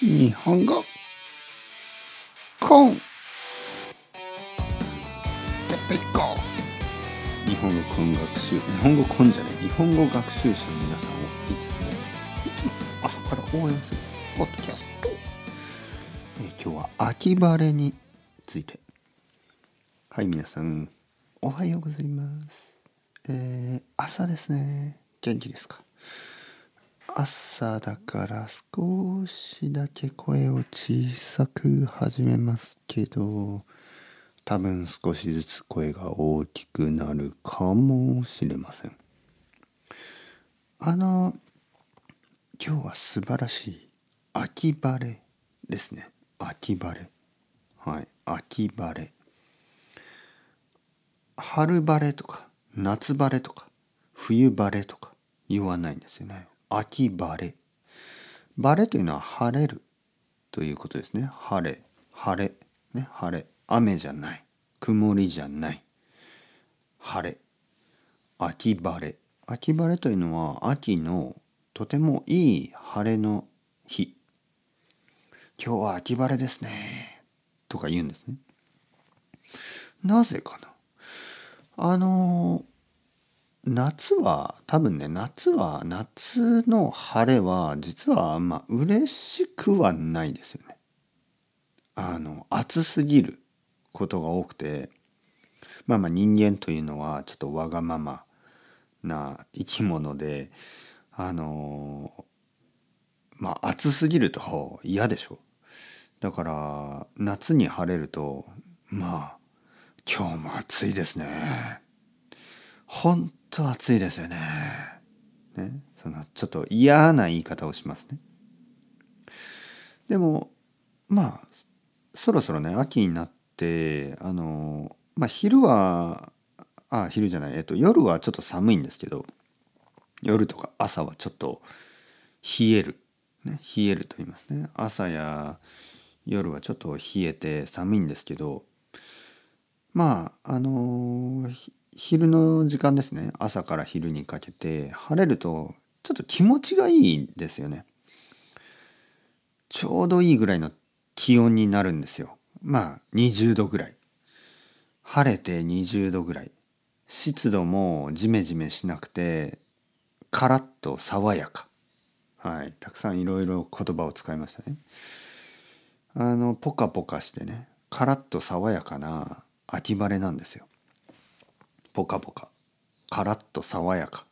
日本語コン。やっていこう日本語コン学習。日本語コンじゃない。日本語学習者の皆さんをいつもいつも朝から応援する。ポッドキャスト、え今日は秋晴れについて。はい皆さん。おはようございます。えー朝ですね。元気ですか？朝だから少しだけ声を小さく始めますけど多分少しずつ声が大きくなるかもしれません。あの今日は素晴らしい秋晴れですね。秋晴れ。はい秋晴れ。春晴れとか夏晴れとか冬晴れとか言わないんですよね。秋晴れ。晴れというのは晴れるということですね。晴れ晴れね晴れ。雨じゃない。曇りじゃない。晴れ。秋晴れ。秋晴れというのは秋のとてもいい晴れの日。今日は秋晴れですね。とか言うんですね。なぜかな。あの夏は多分ね夏は夏の晴れは実はあんま嬉しくはないですよね。あの暑すぎることが多くてまあまあ人間というのはちょっとわがままな生き物であのまあ暑すぎると嫌でしょ。だから夏に晴れるとまあ今日も暑いですね。本当暑いですよね。ね、そのちょっと嫌な言い方をしますね。でもまあそろそろね秋になってあのまあ昼はあ昼じゃないえっと夜はちょっと寒いんですけど夜とか朝はちょっと冷える、ね、冷えると言いますね朝や夜はちょっと冷えて寒いんですけどまああの昼の時間ですね。朝から昼にかけて晴れるとちょっと気持ちがいいんですよね。ちょうどいいぐらいの気温になるんですよ。まあ20度ぐらい。晴れて20度ぐらい。湿度もジメジメしなくてカラッと爽やか。はい。たくさんいろいろ言葉を使いましたね。あのポカポカしてねカラッと爽やかな秋晴れなんですよ。ポカポカ。カラッと爽やか。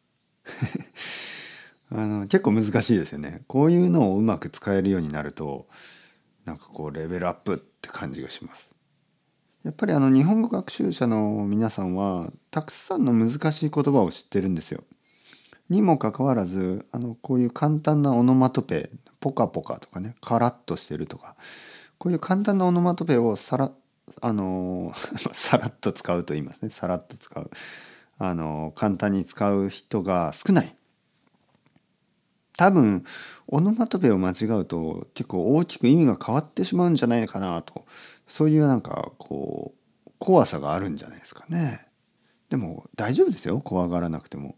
あの結構難しいですよね。こういうのをうまく使えるようになるとなんかこうレベルアップって感じがします。やっぱりあの日本語学習者の皆さんはたくさんの難しい言葉を知ってるんですよ。にもかかわらずあのこういう簡単なオノマトペポカポカとかねカラッとしてるとかこういう簡単なオノマトペをさらあの さらっと使うと言いますね。さらっと使う。あの簡単に使う人が少ない。多分オノマトペを間違うと結構大きく意味が変わってしまうんじゃないかなと。そういうなんかこう怖さがあるんじゃないですかね。でも大丈夫ですよ。怖がらなくても。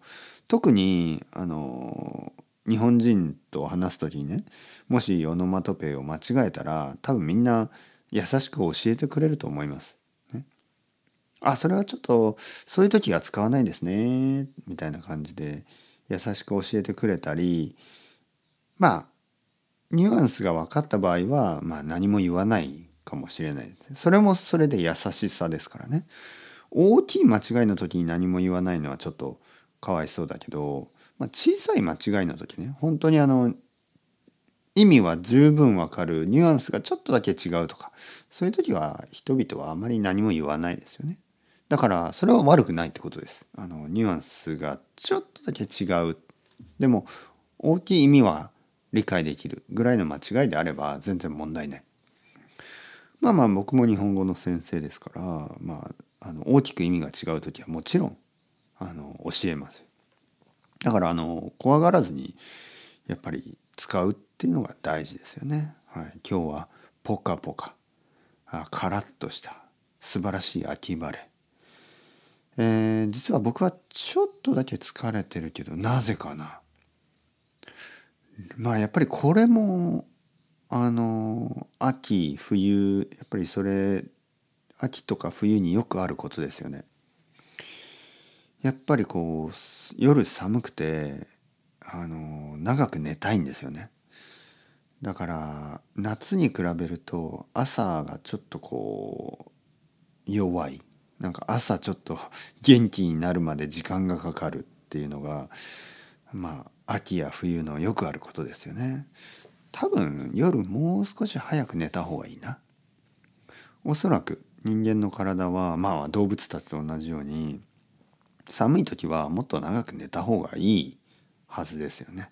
特にあの日本人と話す時にねもしオノマトペを間違えたら多分みんな優しく教えてくれると思います。ね、あそれはちょっとそういう時は使わないんですねみたいな感じで優しく教えてくれたりまあニュアンスが分かった場合は、まあ、何も言わないかもしれないです、ね。それもそれで優しさですからね。大きい間違いの時に何も言わないのはちょっとかわいそうだけど、まあ、小さい間違いの時ね本当にあの意味は十分わかる。ニュアンスがちょっとだけ違うとか。そういう時は人々はあまり何も言わないですよね。だからそれは悪くないってことです。あのニュアンスがちょっとだけ違う。でも大きい意味は理解できるぐらいの間違いであれば全然問題ない。まあまあ僕も日本語の先生ですからまああの大きく意味が違う時はもちろんあの教えます。だからあの怖がらずにやっぱり使うっていうのが大事ですよね。はい、今日はポカポカあカラッとした素晴らしい秋晴れ。えー、実は僕はちょっとだけ疲れてるけどなぜかな。まあやっぱりこれもあの秋冬やっぱりそれ秋とか冬によくあることですよね。やっぱりこう夜寒くてあの長く寝たいんですよね。だから夏に比べると朝がちょっとこう弱いなんか朝ちょっと元気になるまで時間がかかるっていうのがまあ秋や冬のよくあることですよね。多分夜もう少し早く寝た方がいいな。おそらく人間の体はまあ動物たちと同じように寒い時はもっと長く寝た方がいいはずですよね。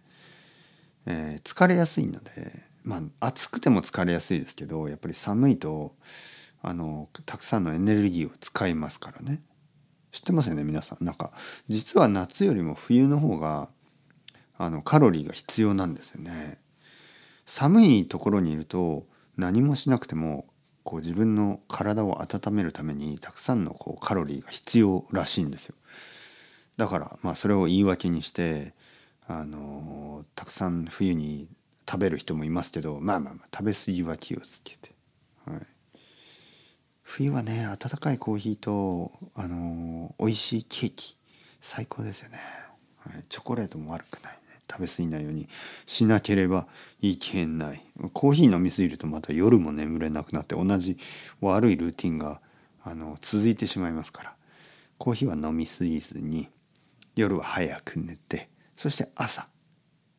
えー、疲れやすいのでまあ暑くても疲れやすいですけどやっぱり寒いとあのたくさんのエネルギーを使いますからね。知ってますよね皆さん。なんか実は夏よりも冬の方があのカロリーが必要なんですよね。寒いところにいると何もしなくてもこう自分の体を温めるためにたくさんのこうカロリーが必要らしいんですよ。だからまあそれを言い訳にしてあのたくさん冬に食べる人もいますけどまあまあまあ食べ過ぎは気をつけて、はい、冬はね温かいコーヒーとあの美味しいケーキ最高ですよね、はい、チョコレートも悪くないね。食べ過ぎないようにしなければいけない。コーヒー飲み過ぎるとまた夜も眠れなくなって同じ悪いルーティンがあの続いてしまいますから。コーヒーは飲み過ぎずに夜は早く寝てそして朝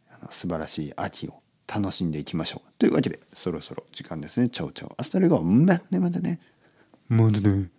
あの素晴らしい秋を楽しんでいきましょう。というわけでそろそろ時間ですね。 Ciao ciao。 Hasta luego またねまたね。またね。